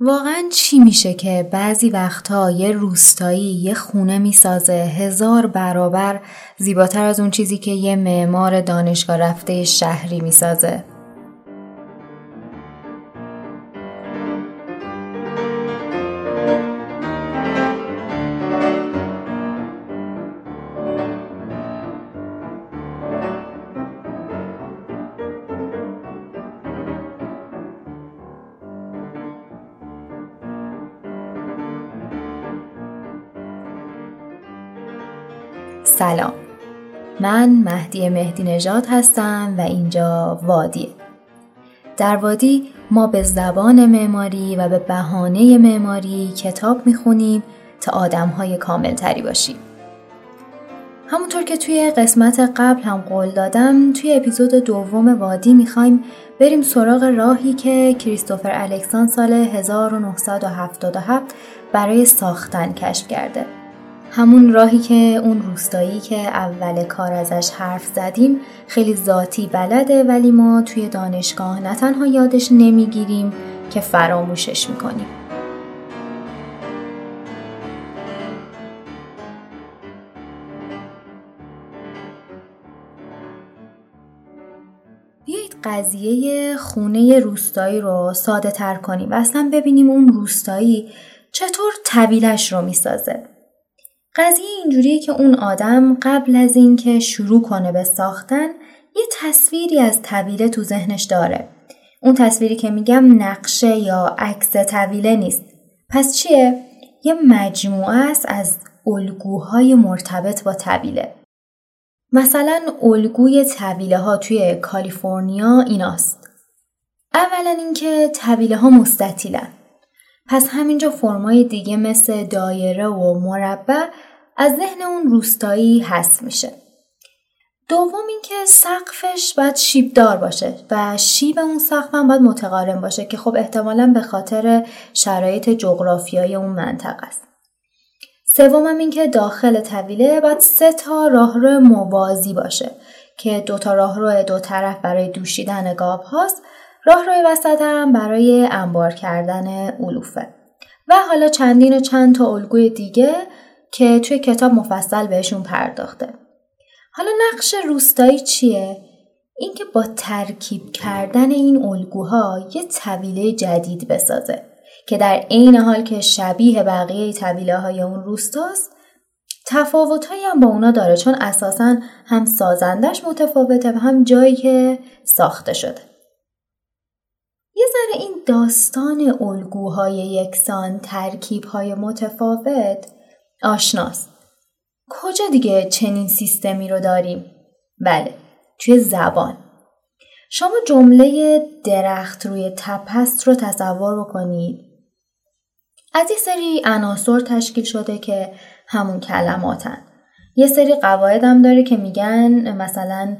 واقعا چی میشه که بعضی وقتها یه روستایی یه خونه می‌سازه هزار برابر زیباتر از اون چیزی که یه معمار دانشگاه رفته شهری می‌سازه. سلام. من مهدی مهدی نژاد هستم و اینجا وادیه در وادی ما به زبان معماری و به بهانه معماری کتاب می‌خونیم تا آدم های کامل تری باشیم. همونطور که توی قسمت قبل هم قول دادم توی اپیزود دوم وادی می‌خوایم بریم سراغ راهی که کریستوفر الکسان سال 1977 برای ساختن کشف کرده. همون راهی که اون روستایی که اول کار ازش حرف زدیم خیلی ذاتی بلده ولی ما توی دانشگاه نه تنها یادش نمی‌گیریم که فراموشش می‌کنیم. قضیه خونه روستایی رو ساده تر کنیم و اصلا ببینیم اون روستایی چطور طویلش رو می‌سازه. قضیه اینجوریه که اون آدم قبل از اینکه شروع کنه به ساختن یه تصویری از طویله تو ذهنش داره. اون تصویری که میگم نقشه یا عکس طویله نیست. پس چیه؟ یه مجموعه است از الگوهای مرتبط با طویله. مثلا الگوی طویله ها توی کالیفرنیا ایناست. اولا اینکه طویله ها مستطیلن. پس همینجا فرمای دیگه مثل دایره و مربع از ذهن اون روستایی حذف میشه. دوم اینکه سقفش باید شیبدار باشه و شیب اون سقف هم باید متقارن باشه که خب احتمالا به خاطر شرایط جغرافیایی اون منطقه است. سومم اینکه داخل طویله باید سه تا راهرو موازی باشه که دو تا راهرو دو طرف برای دوشیدن گاب هاست راهروی وسط هم برای انبار کردن علوفه و حالا چندین و چند تا الگوی دیگه که توی کتاب مفصل بهشون پرداخته. حالا نقش روستایی چیه؟ اینکه با ترکیب کردن این الگوها یه طویله جدید بسازه که در عین حال که شبیه بقیه طویله های اون روستاست تفاوتهایی هم با اونا داره چون اساسا هم سازندش متفاوته و هم جایی که ساخته شده. ذره این داستان الگوهای یکسان ترکیبهای متفاوت آشناست. کجا دیگه چنین سیستمی رو داریم؟ بله، توی زبان. شما جمله درخت روی تپست رو تصور بکنید. از یه سری عناصر تشکیل شده که همون کلماتن. یه سری قواعد هم داره که میگن مثلا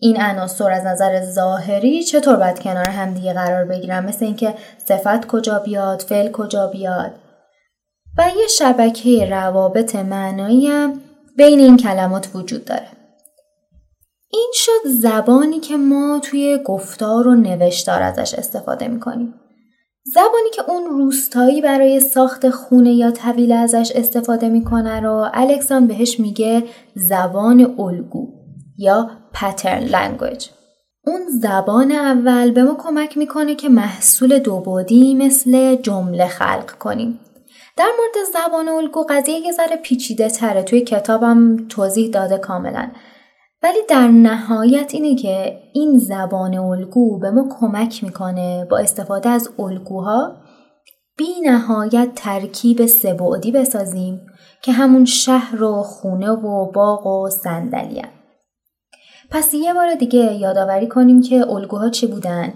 این عناصر از نظر ظاهری چطور باید کنار هم دیگه قرار بگیرن؟ مثل اینکه صفت کجا بیاد فعل کجا بیاد. و یه شبکه روابط معنایی هم بین این کلمات وجود داره. این شد زبانی که ما توی گفتار و نوشتار ازش استفاده می‌کنیم. زبانی که اون روستایی برای ساخت خونه یا طویل ازش استفاده می‌کنه رو الکسان بهش میگه زبان الگو. یا pattern language. اون زبان اول به ما کمک می‌کنه که محصول دوبودی مثل جمله خلق کنیم. در مورد زبان الگو قضیه یه ذره پیچیده تره. توی کتابم توضیح داده کاملا. ولی در نهایت اینه که این زبان الگو به ما کمک می‌کنه با استفاده از الگوها بی نهایت ترکیب سبعدی بسازیم که همون شهر و خونه و باغ و صندلی پس یه بار دیگه یادآوری کنیم که الگوها چی بودن.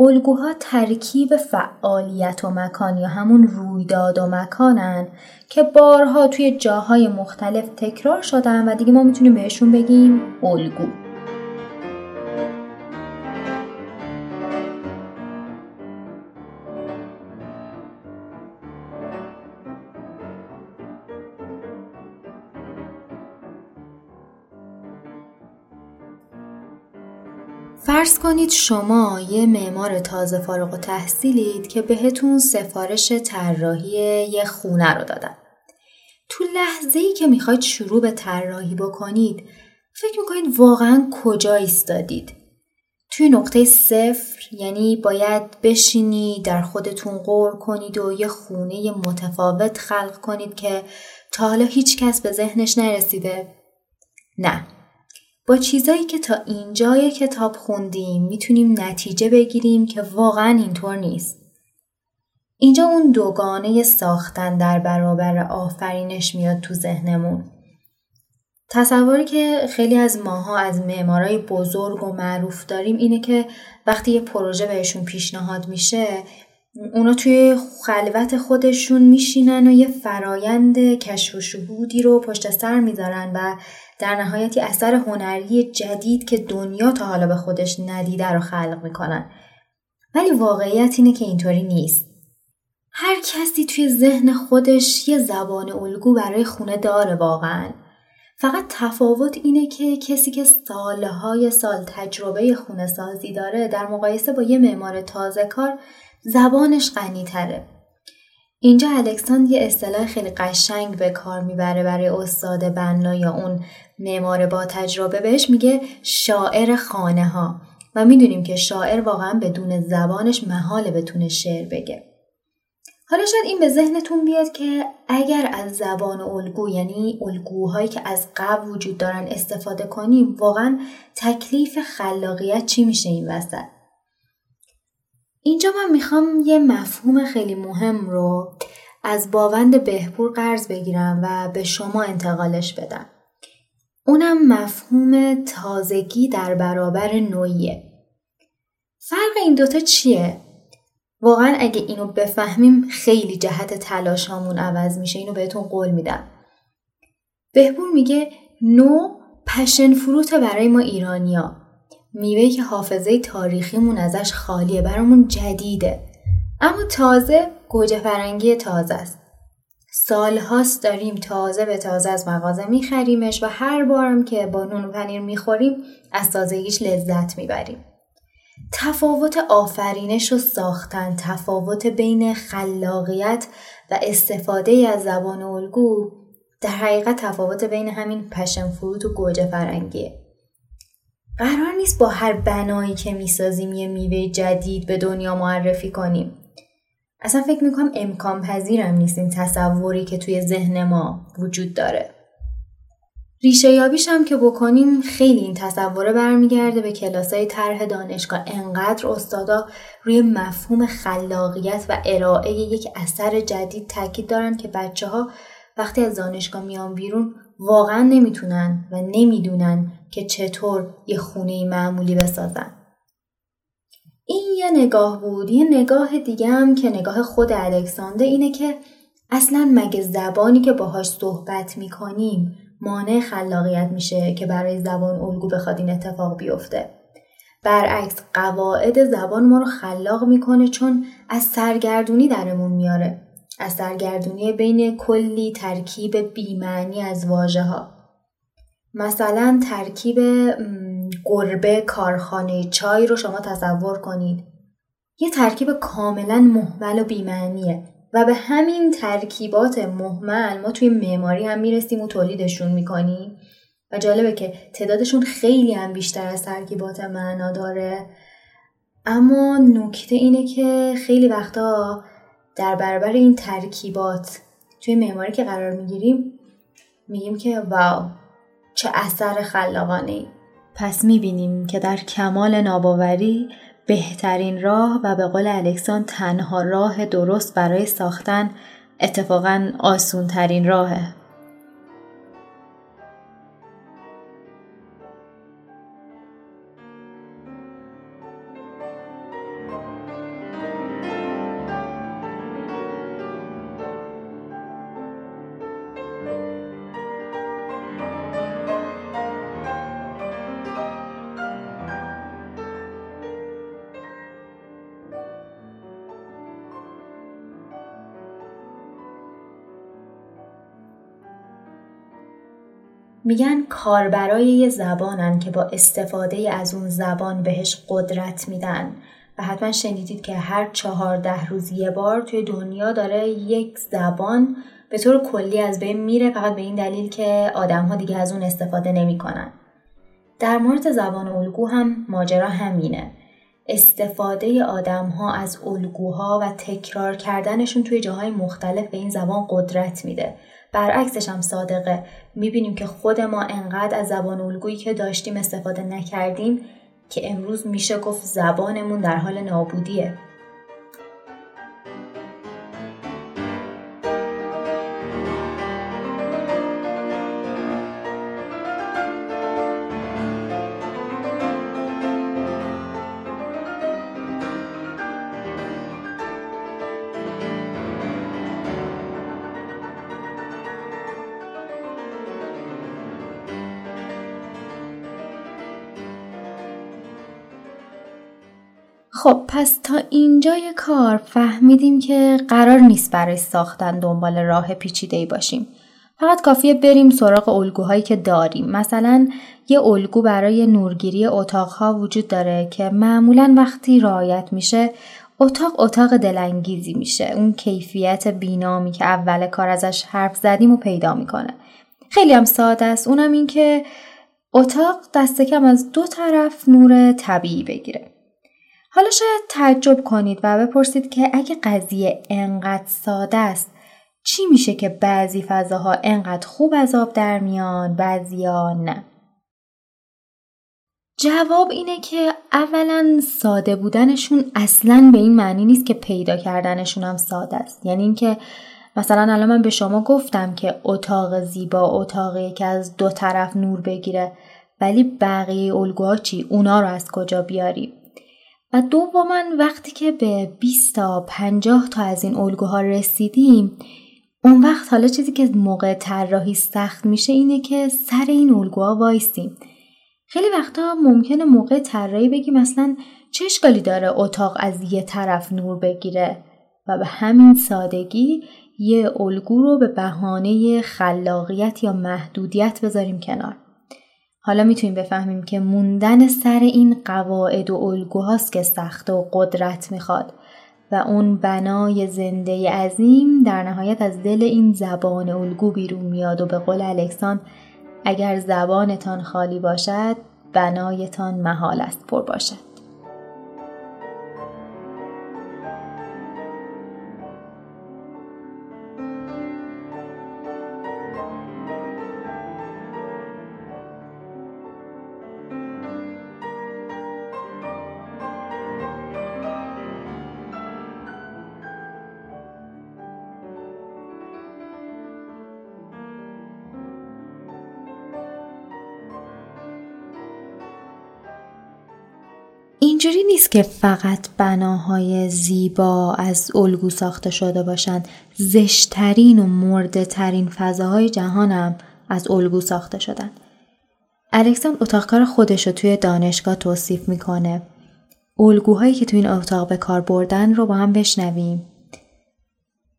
الگوها ترکیب فعالیت و مکان یا همون رویداد و مکانن که بارها توی جاهای مختلف تکرار شدن و دیگه ما می‌تونیم بهشون بگیم الگو. فرض کنید شما یه معمار تازه فارغ و تحصیلید که بهتون سفارش طراحی یه خونه رو دادن. تو لحظه ای که می‌خواید شروع به طراحی بکنید فکر می‌کنید واقعا کجا ایستادید؟ توی نقطه صفر یعنی باید بشینی در خودتون غور کنید و یه خونه متفاوت خلق کنید که تا حالا هیچ کس به ذهنش نرسیده؟ نه. با چیزایی که تا اینجای کتاب خوندیم می‌تونیم نتیجه بگیریم که واقعا اینطور نیست اینجا اون دوگانه ساختن در برابر آفرینش میاد تو ذهنمون. تصوری که خیلی از ماها از معمارای بزرگ و معروف داریم اینه که وقتی یه پروژه بهشون پیشنهاد میشه اونا توی خلوت خودشون میشینن و یه فرایند کشف و شهودی رو پشت سر می‌ذارن و در نهایتی اثر هنری جدید که دنیا تا حالا به خودش ندیده رو خلق می‌کنن ولی واقعیت اینه که اینطوری نیست هر کسی توی ذهن خودش یه زبان الگو برای خونه داره واقعا. فقط تفاوت اینه که کسی که سالهای سال تجربه خونه سازی داره در مقایسه با یه معمار تازه کار زبانش غنی تره. اینجا الکساندر یه اصطلاح خیلی قشنگ به کار می‌بره برای استاد بنا یا اون معمار با تجربه بهش میگه شاعر خانه ها و می‌دونیم که شاعر واقعا بدون زبانش محاله بتونه شعر بگه. حالا شاید این به ذهنتون بیاد که اگر از زبان الگو یعنی الگوهایی که از قبل وجود دارن استفاده کنیم واقعا تکلیف خلاقیت چی میشه این وسط؟ اینجا من می‌خوام یه مفهوم خیلی مهم رو از باوند بهپور قرض بگیرم و به شما انتقالش بدم. اونم مفهوم تازگی در برابر نوعیه. فرق این دوتا چیه؟ واقعا اگه اینو بفهمیم خیلی جهت تلاشامون عوض میشه. اینو بهتون قول میدم. بهبور میگه نو پشن فروت برای ما ایرانیا. میوه که حافظه تاریخیمون ازش خالیه برامون جدیده. اما تازه گوجه فرنگی تازه است. سالهاست داریم تازه به تازه از مغازه میخریمش و هر بارم که با نون و پنیر می‌خوریم از تازگیش لذت می‌بریم. تفاوت آفرینش و ساختن تفاوت بین خلاقیت و استفاده از زبان الگو در حقیقت تفاوت بین همین پشن فروت و گوجه فرنگیه. قرار نیست با هر بنایی که می‌سازیم یه میوه جدید به دنیا معرفی کنیم. اصلا فکر می‌کنم امکان پذیرم نیست این تصوری که توی ذهن ما وجود داره ریشه یابیش هم که بکنیم خیلی این تصوره برمیگرده به کلاسای طرح دانشگاه انقدر استادا روی مفهوم خلاقیت و ارائه یک اثر جدید تاکید دارن که بچه ها وقتی از دانشگاه میان بیرون واقعا نمی‌تونن و نمی‌دونن که چطور یه خونه معمولی بسازن. این یه نگاه بود. یه نگاه دیگه هم که نگاه خود الکساندر اینه که اصلا مگه زبانی که باهاش صحبت می‌کنیم مانع خلاقیت میشه که برای زبان الگو بخواد این اتفاق بیفته؟ برعکس قواعد زبان ما رو خلاق می‌کنه چون از سرگردونی درمون میاره. از سرگردونی بین کلی ترکیب بیمعنی از واژه ها مثلا ترکیب گربه کارخانه چای رو شما تصور کنید. یه ترکیب کاملا محول و بیمعنیه و به همین ترکیبات محمل ما توی معماری هم می‌رسیم و تولیدشون می‌کنیم. و جالبه که تعدادشون خیلی هم بیشتر از ترکیبات معنا داره. اما نکته اینه که خیلی وقتا در برابر این ترکیبات توی معماری که قرار می‌گیریم میگیم که واو چه اثر خلاقانه ای پس می‌بینیم که در کمال ناباوری بهترین راه و به قول الکسان تنها راه درست برای ساختن اتفاقا آسون ترین راهه. میگن کاربرای یه زبانن که با استفاده از اون زبان بهش قدرت میدن و حتما شنیدید که هر چهارده روز یه بار توی دنیا داره یک زبان به طور کلی از بین میره فقط به این دلیل که آدم ها دیگه از اون استفاده نمی‌کنن. در مورد زبان الگو هم ماجرا همینه. استفاده آدم ها از الگوها و تکرار کردنشون توی جاهای مختلف به این زبان قدرت میده. برعکسش هم صادقه. می‌بینیم که خود ما انقدر از زبان الگویی که داشتیم استفاده نکردیم که امروز میشه گفت زبانمون در حال نابودیه. خب پس تا اینجای کار فهمیدیم که قرار نیست برای ساختن دنبال راه پیچیده ای باشیم. فقط کافیه بریم سراغ الگوهایی که داریم. مثلا یه الگو برای نورگیری اتاقها وجود داره که معمولا وقتی رعایت میشه اتاق اتاق دلانگیزی میشه. اون کیفیت بینامی که اول کار ازش حرف زدیم و پیدا می‌کنه. خیلی هم ساده است. اونم این که اتاق دست کم از دو طرف نور طبیعی بگیره. حالا شاید تعجب کنید و بپرسید که اگه قضیه انقدر ساده است چی میشه که بعضی فضاها انقدر خوب از آب در میان بعضیا نه؟ جواب اینه که اولا ساده بودنشون اصلا به این معنی نیست که پیدا کردنشون هم ساده است. یعنی اینکه مثلا الان من به شما گفتم که اتاق زیبا اتاقی که از دو طرف نور بگیره ولی بقیه الگوها چی؟ اونا رو از کجا بیاریم و دوما وقتی که به 20 تا 50 تا از این الگوها رسیدیم اون وقت حالا چیزی که موقع طراحی سخت میشه اینه که سر این الگوها وایسیم. خیلی وقتا ممکنه موقع طراحی بگیم مثلا چه اشکالی داره اتاق از یه طرف نور بگیره و به همین سادگی یه الگو رو به بهانه خلاقیت یا محدودیت بذاریم کنار. حالا می‌تونیم بفهمیم که موندن سر این قواعد و الگوهاست که سخت و قدرت می‌خواد و اون بنای زنده عظیم در نهایت از دل این زبان الگو بیرون میاد و به قول الکسان اگر زبانتان خالی باشد بنایتان محال است پر باشد. اینجوری نیست که فقط بناهای زیبا از الگو ساخته شده باشند. زشترین و مرده ترین فضاهای جهانم از الگو ساخته شدن الکسان اتاقکار خودش رو توی دانشگاه توصیف می‌کنه. الگوهایی که توی این اتاق به کار بردن رو با هم بشنویم.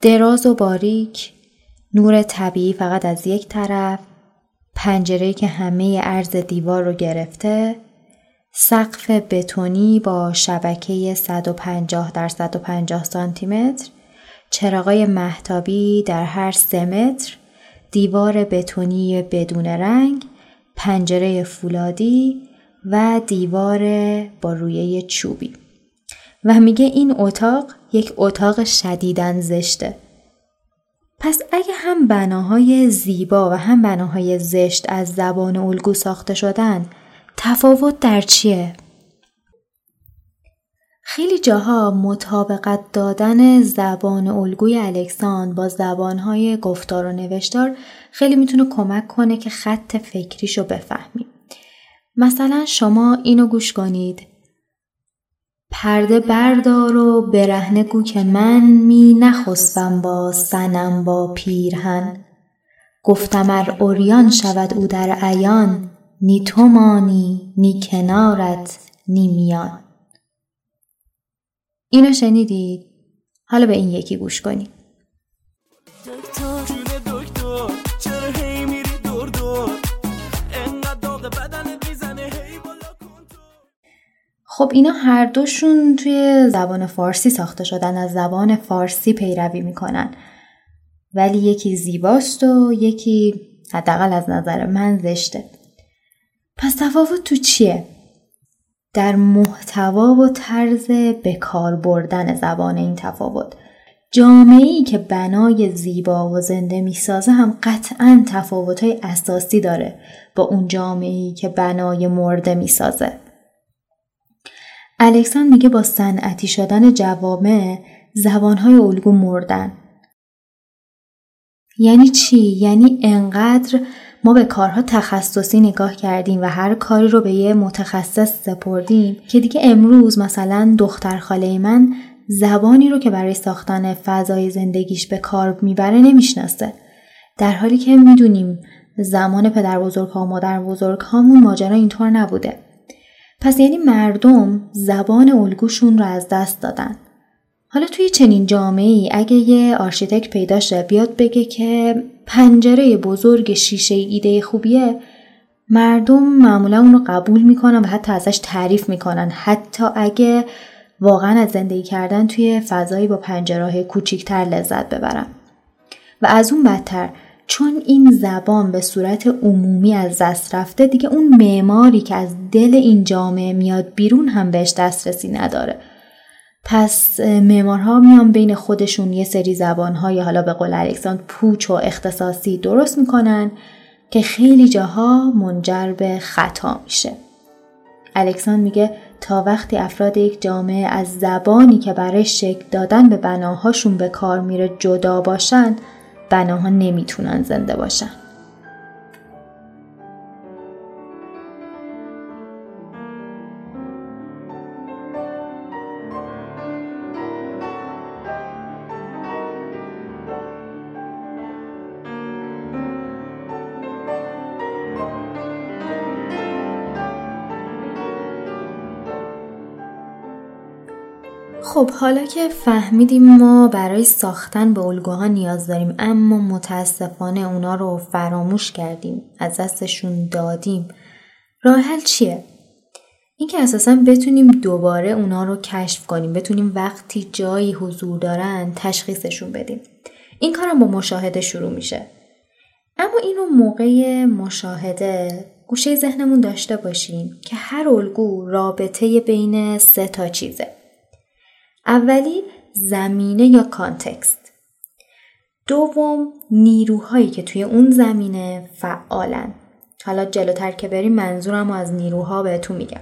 دراز و باریک نور طبیعی فقط از یک طرف پنجره که همه عرض دیوار رو گرفته سقف بتونی با شبکه 150 در 150 سانتی متر، چراغای محتابی در هر سه متر، دیوار بتونی بدون رنگ، پنجره فولادی و دیوار با رویه چوبی. و میگه این اتاق یک اتاق شدیدن زشته. پس اگه هم بناهای زیبا و هم بناهای زشت از زبان الگو ساخته شدن تفاوت در چیه؟ خیلی جاها مطابقت دادن زبان الگوی الکسان با زبانهای گفتار و نوشتار خیلی می‌تونه کمک کنه که خط فکریشو بفهمیم. مثلا شما اینو گوش کنید. پرده بردار و برهنه گو که من می نخستم با سنم با پیرهن گفتم ار اوریان شود او در عیان نی تو مانی نی کنارت نی میان. اینو شنیدید؟ حالا به این یکی گوش کنید خب اینا هر دوشون توی زبان فارسی ساخته شدن از زبان فارسی پیروی می‌کنن. ولی یکی زیباست و یکی حداقل از نظر من زشته. پس تفاوت تو چیه؟ در محتوا و طرز بکار بردن زبان این تفاوت جامعه ای که بنای زیبا و زنده می‌سازه هم قطعا تفاوت های اساسی داره با اون جامعه ای که بنای مرده می‌سازه. الکسان میگه با صنعتی شدن جوامع زبانهای الگو مردن. یعنی چی؟ یعنی انقدر ما به کارها تخصصی نگاه کردیم و هر کاری رو به یه متخصص سپردیم که دیگه امروز مثلا دختر خاله من زبانی رو که برای ساختن فضای زندگیش به کار می‌بره نمی‌شناسه. در حالی که می‌دونیم زمان پدر بزرگ ها و مادر بزرگ هامون ماجرا اینطور نبوده. پس یعنی مردم زبان الگوشون رو از دست دادن. حالا توی چنین جامعه ای اگه یه آرشیتکت پیدا شه بیاد بگه که پنجره بزرگ شیشه ایده خوبیه مردم معمولا اون رو قبول می‌کنن و حتی ازش تعریف می‌کنن. حتی اگه واقعا از زندگی کردن توی فضایی با پنجره کوچیکتر لذت ببرن و از اون بدتر چون این زبان به صورت عمومی از دست رفته دیگه اون معماری که از دل این جامعه میاد بیرون هم بهش دسترسی نداره. پس معمارها میان بین خودشون یه سری زبانهای حالا به قول الکساندر پوچ و اختصاصی درست می‌کنن که خیلی جاها منجر به خطا میشه. الکساندر میگه تا وقتی افراد یک جامعه از زبانی که برای شکل دادن به بناهاشون به کار میره جدا باشن بناها نمی‌تونن زنده باشن. خب حالا که فهمیدیم ما برای ساختن به الگوها نیاز داریم اما متاسفانه اونا رو فراموش کردیم از دستشون دادیم. راه حل چیه؟ اینکه اساسا بتونیم دوباره اونا رو کشف کنیم بتونیم وقتی جایی حضور دارن تشخیصشون بدیم. این کارم با مشاهده شروع میشه. اما اینو موقع مشاهده گوشه ذهنمون داشته باشیم که هر الگو رابطه بین سه تا چیزه. اولی زمینه یا کانتکست؟ دوم نیروهایی که توی اون زمینه فعالن. حالا جلوتر که بریم منظورم از نیروها بهتون میگم.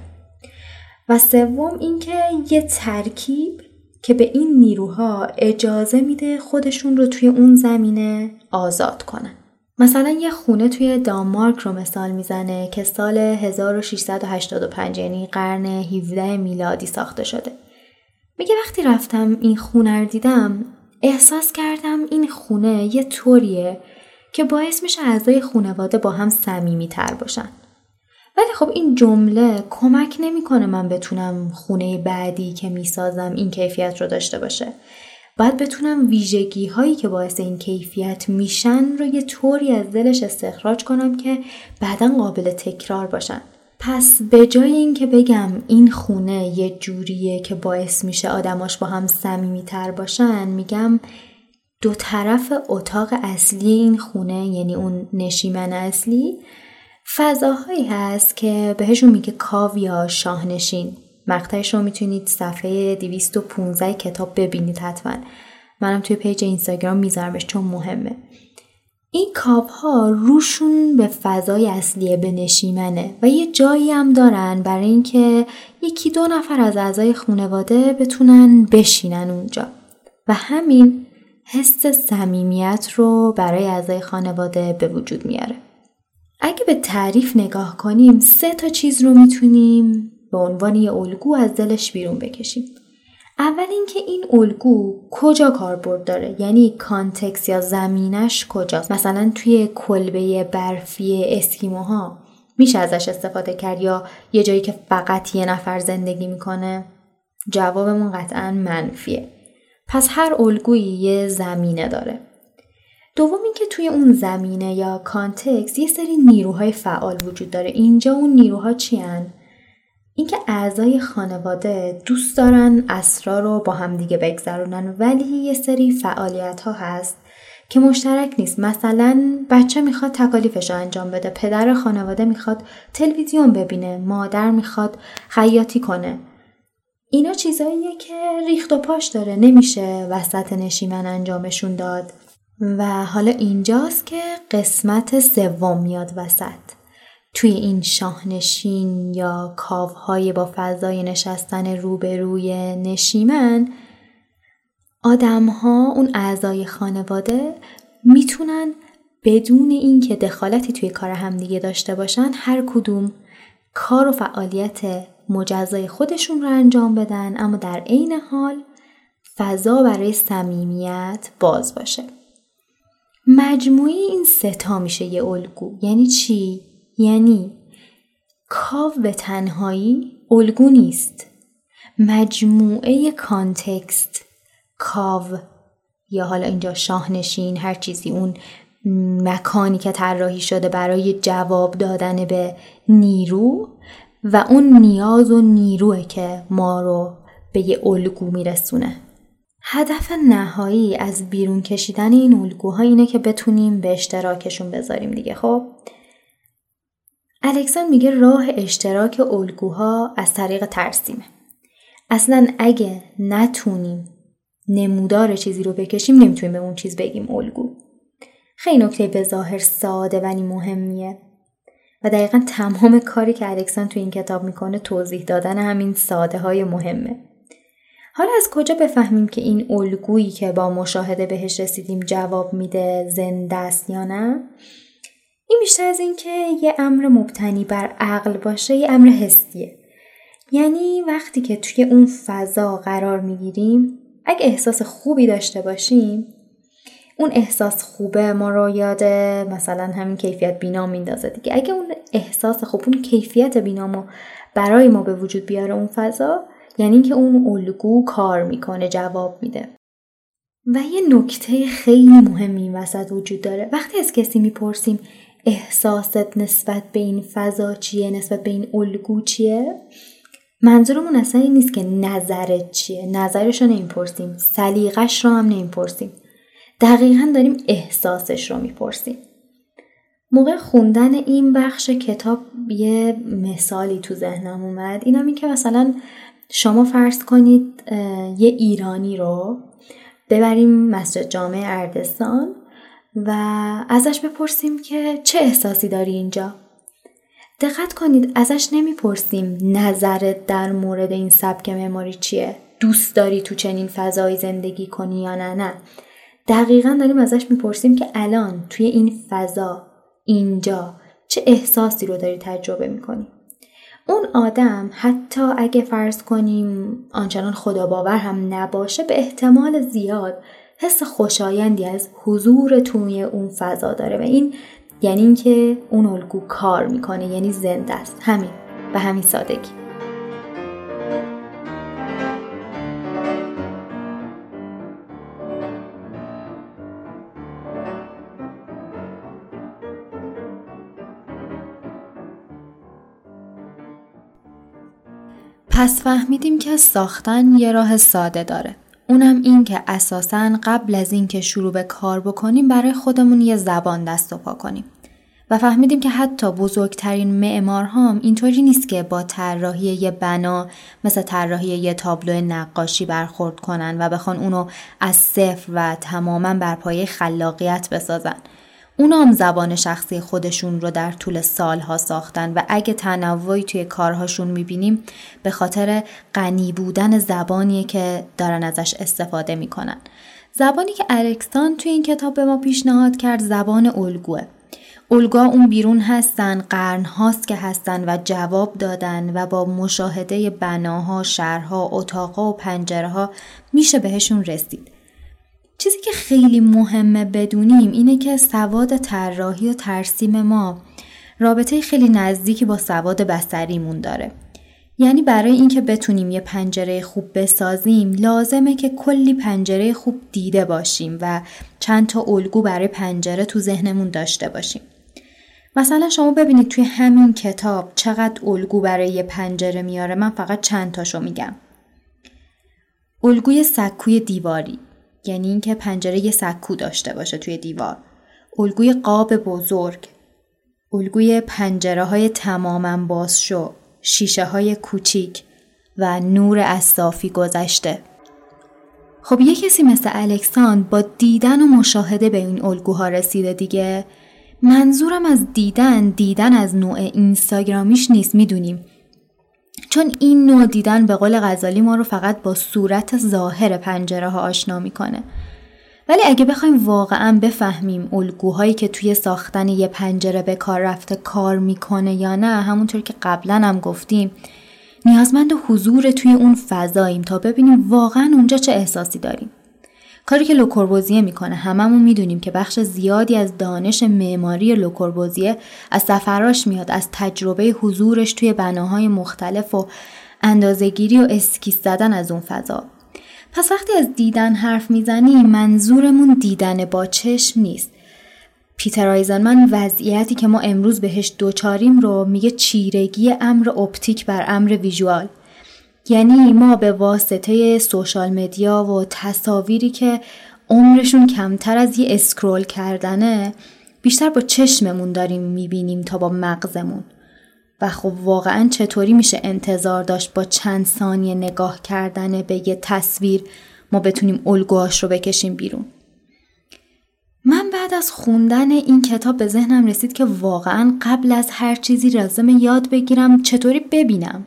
و سوم اینکه یه ترکیب که به این نیروها اجازه میده خودشون رو توی اون زمینه آزاد کنن. مثلا یه خونه توی دانمارک رو مثال می‌زنه که سال 1685 یعنی قرن 17 میلادی ساخته شده. میگه وقتی رفتم این خونه رو دیدم احساس کردم این خونه یه طوریه که باعث میشه اعضای خانواده با هم صمیمی تر باشن. ولی خب این جمله کمک نمی‌کنه من بتونم خونه بعدی که می‌سازم این کیفیت رو داشته باشه. باید بتونم ویژگی هایی که باعث این کیفیت میشن رو یه طوری از دلش استخراج کنم که بعدا قابل تکرار باشن. پس به جای اینکه بگم این خونه یه جوریه که باعث میشه آدماش با هم تر باشن میگم دو طرف اتاق اصلی این خونه یعنی اون نشیمن اصلی فضاهایی هست که بهشون میگه کاو یا شاهنشین. مقطعش رو می‌تونید صفحه 215 کتاب ببینید حتما. منم توی پیج اینستاگرام میذارمش چون مهمه. این alcove ها روشون به فضای اصلی نشیمنه و یه جایی هم دارن برای اینکه یکی دو نفر از اعضای خانواده بتونن بشینن اونجا و همین حس صمیمیت رو برای اعضای خانواده به وجود میاره. اگه به تعریف نگاه کنیم سه تا چیز رو می‌تونیم به عنوان یه الگو از دلش بیرون بکشیم. اول اینکه این الگو کجا کاربرد داره؟ یعنی context یا زمینش کجاست؟ مثلا توی کلبه برفی اسکیموها میشه ازش استفاده کرد یا یه جایی که فقط یه نفر زندگی می‌کنه؟ جوابمون قطعا منفیه. پس هر الگویی یه زمینه داره. دوم اینکه توی اون زمینه یا کانتکس یه سری نیروهای فعال وجود داره. اینجا اون نیروها چی اینکه اعضای خانواده دوست دارن اسرا رو با همدیگه بگذرونن ولی یه سری فعالیت ها هست که مشترک نیست. مثلا بچه می‌خواد تکالیفش انجام بده پدر خانواده می‌خواد تلویزیون ببینه مادر می‌خواد خیاطی کنه. اینا چیزاییه که ریخت و پاش داره. نمیشه وسط نشیمن انجامشون داد. و حالا اینجاست که قسمت سوم میاد وسط. توی این شاهنشین یا کاوهای با فضای نشستن روبروی نشیمن آدم ها اون اعضای خانواده می‌تونن بدون اینکه دخالتی توی کار همدیگه داشته باشن هر کدوم کار و فعالیت مجزای خودشون رو انجام بدن اما در عین حال فضا برای صمیمیت باز باشه. مجموعی این ستا میشه یه الگو. یعنی چی؟ یعنی کاو به تنهایی الگو نیست. مجموعه کانتکست کاو. یا حالا اینجا شاهنشین هر چیزی اون مکانی که طراحی شده برای جواب دادن به نیرو و اون نیاز و نیروه که ما رو به یه الگو میرسونه. هدف نهایی از بیرون کشیدن این الگوها اینه که بتونیم به اشتراکشون بذاریم دیگه خب؟ الکسان میگه راه اشتراک الگوها از طریق ترسیمه. اصلا اگه نتونیم نمودار چیزی رو بکشیم نمی‌تونیم به اون چیز بگیم الگو. خیلی نکته به ظاهر ساده ولی مهمیه. و دقیقا تمام کاری که الکسان تو این کتاب می‌کنه توضیح دادن همین ساده های مهمه. حالا از کجا بفهمیم که این الگویی که با مشاهده بهش رسیدیم جواب میده زنده است یا نه؟ این بیشتر از این که یه امر مبتنی بر عقل باشه یه امر حسیه. یعنی وقتی که توی اون فضا قرار می‌گیریم اگه احساس خوبی داشته باشیم اون احساس خوبه ما رو یاد مثلا همین کیفیت بینام میندازه دیگه. اگه اون احساس خوب اون کیفیت بینامو برای ما به وجود بیاره اون فضا یعنی اینکه اون الگو کار می‌کنه جواب میده. و یه نکته خیلی مهمی وسط وجود داره. وقتی از کسی می‌پرسیم احساست نسبت به این فضا چیه؟ نسبت به این الگو چیه؟ منظورمون اصلا این نیست که نظرت چیه. نظرش رو نمی‌پرسیم. سلیقش رو هم نمی‌پرسیم. دقیقا داریم احساسش رو می‌پرسیم. موقع خوندن این بخش کتاب یه مثالی تو ذهنم اومد. اینم این که مثلا شما فرض کنید یه ایرانی رو ببریم مسجد جامعه اردستان. و ازش بپرسیم که چه احساسی داری اینجا. دقت کنید ازش نمی‌پرسیم نظرت در مورد این سبک معماری چیه. دوست داری تو چنین فضایی زندگی کنی یا نه؟ نه. دقیقا داریم ازش می‌پرسیم که الان توی این فضا اینجا چه احساسی رو داری تجربه می‌کنی. اون آدم حتی اگه فرض کنیم آنچنان خدا باور هم نباشه به احتمال زیاد حس خوشایندی از حضور توی اون فضا داره و این یعنی اینکه اون الگو کار می‌کنه یعنی زنده است همین به همین سادگی پس فهمیدیم که ساختن یه راه ساده داره. اونم این که اساسا قبل از اینکه شروع به کار بکنیم برای خودمون یه زبان دست و پا کنیم. و فهمیدیم که حتی بزرگترین معمارها هم اینطوری نیست که با طراحی یه بنا مثل طراحی یه تابلو نقاشی برخورد کنن و بخوان اونو از صفر و تماما بر پایه خلاقیت بسازن. اونا هم زبان شخصی خودشون رو در طول سالها ساختن و اگه تنوعی توی کارهاشون می‌بینیم به خاطر غنی بودن زبانیه که دارن ازش استفاده می‌کنن. زبانی که الکسان توی این کتاب به ما پیشنهاد کرد زبان الگوه. الگا اون بیرون هستن قرن هاست که هستن و جواب دادن و با مشاهده بناها، شهرها، اتاقها و پنجره ها میشه بهشون رسید. چیزی که خیلی مهمه بدونیم اینه که سواد طراحی و ترسیم ما رابطه خیلی نزدیکی با سواد بسریمون داره. یعنی برای اینکه بتونیم یه پنجره خوب بسازیم لازمه که کلی پنجره خوب دیده باشیم و چند تا الگو برای پنجره تو ذهنمون داشته باشیم. مثلا شما ببینید توی همین کتاب چقدر الگو برای یه پنجره میاره من فقط چند تاشو میگم الگوی سکوی دیواری یعنی اینکه پنجره یه سکو داشته باشه توی دیوار. الگوی قاب بزرگ. الگوی پنجره های تماما باز شو. شیشه های کوچیک و نور اصافی گذشته. خب یه کسی مثل الکساند با دیدن و مشاهده به این الگوها رسیده دیگه. منظورم از دیدن دیدن از نوع اینستاگرامیش نیست می‌دونیم. چون این نوع دیدن به قول غزالی ما رو فقط با صورت ظاهر پنجره ها آشنا می‌کنه. ولی اگه بخوایم واقعا بفهمیم الگوهایی که توی ساختن یه پنجره به کار رفته کار می‌کنه یا نه همونطور که قبلا هم گفتیم نیازمند حضور توی اون فضاییم تا ببینیم واقعا اونجا چه احساسی داریم. کاری که لوکوربوزیه می‌کنه. هممون می‌دونیم که بخش زیادی از دانش معماری لوکوربوزیه از سفراش میاد از تجربه حضورش توی بناهای مختلف و اندازهگیری و اسکیس زدن از اون فضا. پس وقتی از دیدن حرف می‌زنیم منظورمون دیدن با چشم نیست. پیتر آیزنمن وضعیتی که ما امروز بهش دچاریم رو میگه چیرگی امر optic بر امر visual. یعنی ما به واسطه social media و تصاویری که عمرشون کمتر از یه scroll کردنه بیشتر با چشممون داریم می‌بینیم تا با مغزمون. و خب واقعا چطوری میشه انتظار داشت با چند ثانیه نگاه کردن به یه تصویر ما بتونیم الگوهاش رو بکشیم بیرون؟ من بعد از خوندن این کتاب به ذهنم رسید که واقعا قبل از هر چیزی لازم یاد بگیرم چطوری ببینم.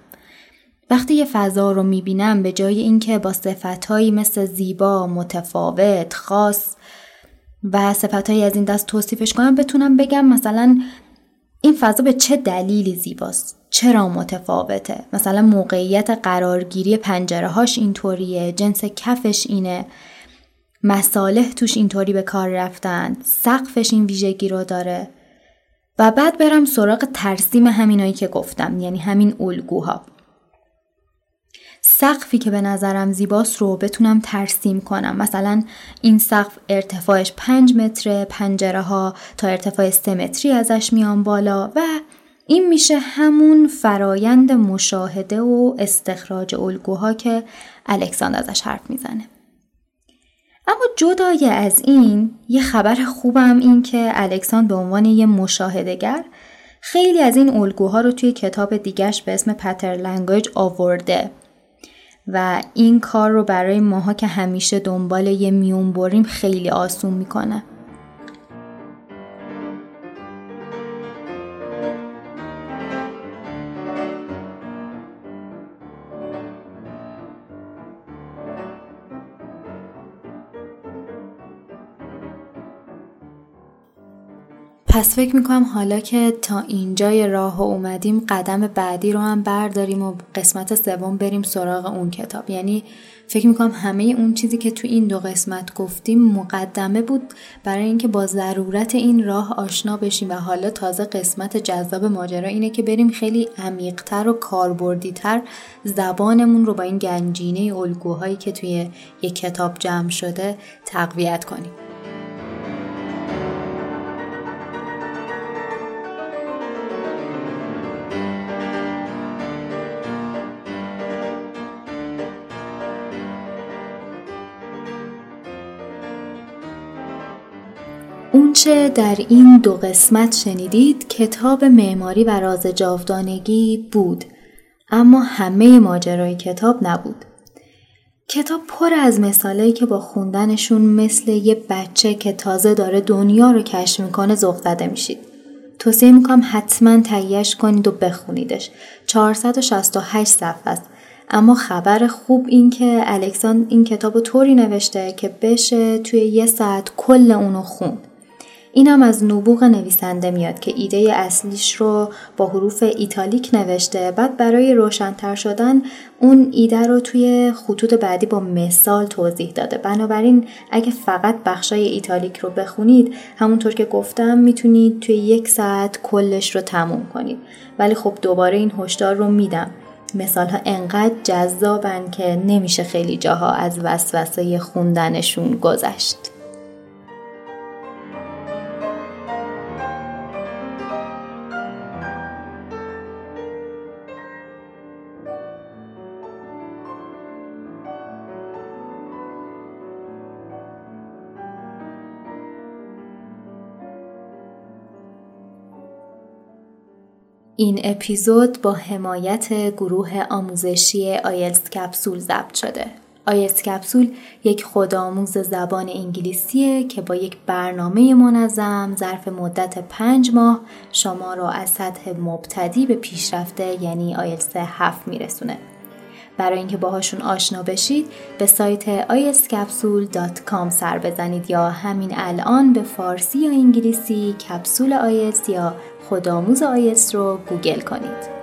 وقتی یه فضا رو می‌بینم به جای اینکه با صفتهایی مثل زیبا، متفاوت، خاص و صفتهایی از این دست توصیفش کنم بتونم بگم مثلا این فضا به چه دلیلی زیباست؟ چرا متفاوته؟ مثلا موقعیت قرارگیری پنجره هاش اینطوریه جنس کفش اینه مصالح توش اینطوری به کار رفتن سقفش این ویژگی رو داره. و بعد برم سراغ ترسیم همینایی که گفتم یعنی همین الگوها. سقفی که به نظرم زیباست رو بتونم ترسیم کنم. مثلا این سقف ارتفاعش 5 متر پنجره ها تا ارتفاع 3 متری ازش میان بالا و این میشه همون فرایند مشاهده و استخراج الگوها که الکساندر ازش حرف می‌زنه. اما جدای از این یه خبر خوبم این که الکساندر به عنوان یه مشاهدهگر خیلی از این الگوها رو توی کتاب دیگش به اسم پتر لنگویج آورده. و این کار رو برای ماها که همیشه دنبال یه میون بریم خیلی آسون می‌کنه. پس فکر می‌کنم حالا که تا اینجای راه و اومدیم قدم بعدی رو هم برداریم و قسمت سوم بریم سراغ اون کتاب. یعنی فکر می‌کنم همه اون چیزی که تو این دو قسمت گفتیم مقدمه بود برای اینکه با ضرورت این راه آشنا بشیم و حالا تازه قسمت جذاب ماجرا اینه که بریم خیلی عمیقتر و کاربردیتر زبانمون رو با این گنجینه الگوهایی که توی یک کتاب جمع شده تقویت کنیم. اونچه در این دو قسمت شنیدید کتاب معماری و راز جاودانگی بود اما همه ماجرای کتاب نبود. کتاب پر از مثالایی که با خوندنشون مثل یه بچه که تازه داره دنیا رو کشف می‌کنه ذوق زده میشید. توصیه می‌کنم حتما تهیهش کنید و بخونیدش. 468 صفحه است. اما خبر خوب این که الکسان این کتاب رو طوری نوشته که بشه توی یه ساعت کل اونو خوند. اینم از نبوغ نویسنده میاد که ایده اصلیش رو با حروف ایتالیک نوشته. بعد برای روشنتر شدن اون ایده رو توی خطوط بعدی با مثال توضیح داده. بنابراین اگه فقط بخشای ایتالیک رو بخونید همونطور که گفتم می‌تونید توی یک ساعت کلش رو تموم کنید. ولی خب دوباره این هشدار رو میدم. مثال ها انقدر جذابن که نمیشه خیلی جاها از وسوسه خوندنشون گذشت. این اپیزود با حمایت گروه آموزشی آیلز کپسول ضبط شده. آیلز کپسول یک خودآموز زبان انگلیسیه که با یک برنامه منظم ظرف مدت پنج ماه شما را از سطح مبتدی به پیشرفته یعنی آیلز هفت میرسونه. برای اینکه باهاشون آشنا بشید به سایت iscapsule.com سر بزنید یا همین الان به فارسی یا انگلیسی کپسول آیس یا خودآموز آیس رو گوگل کنید.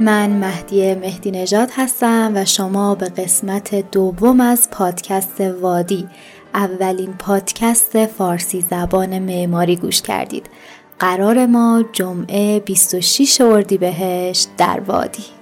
من مهدی مهدی نژاد هستم و شما به قسمت دوم از پادکست وادی اولین پادکست فارسی زبان معماری گوش کردید. قرار ما جمعه 26 اردیبهشت در وادی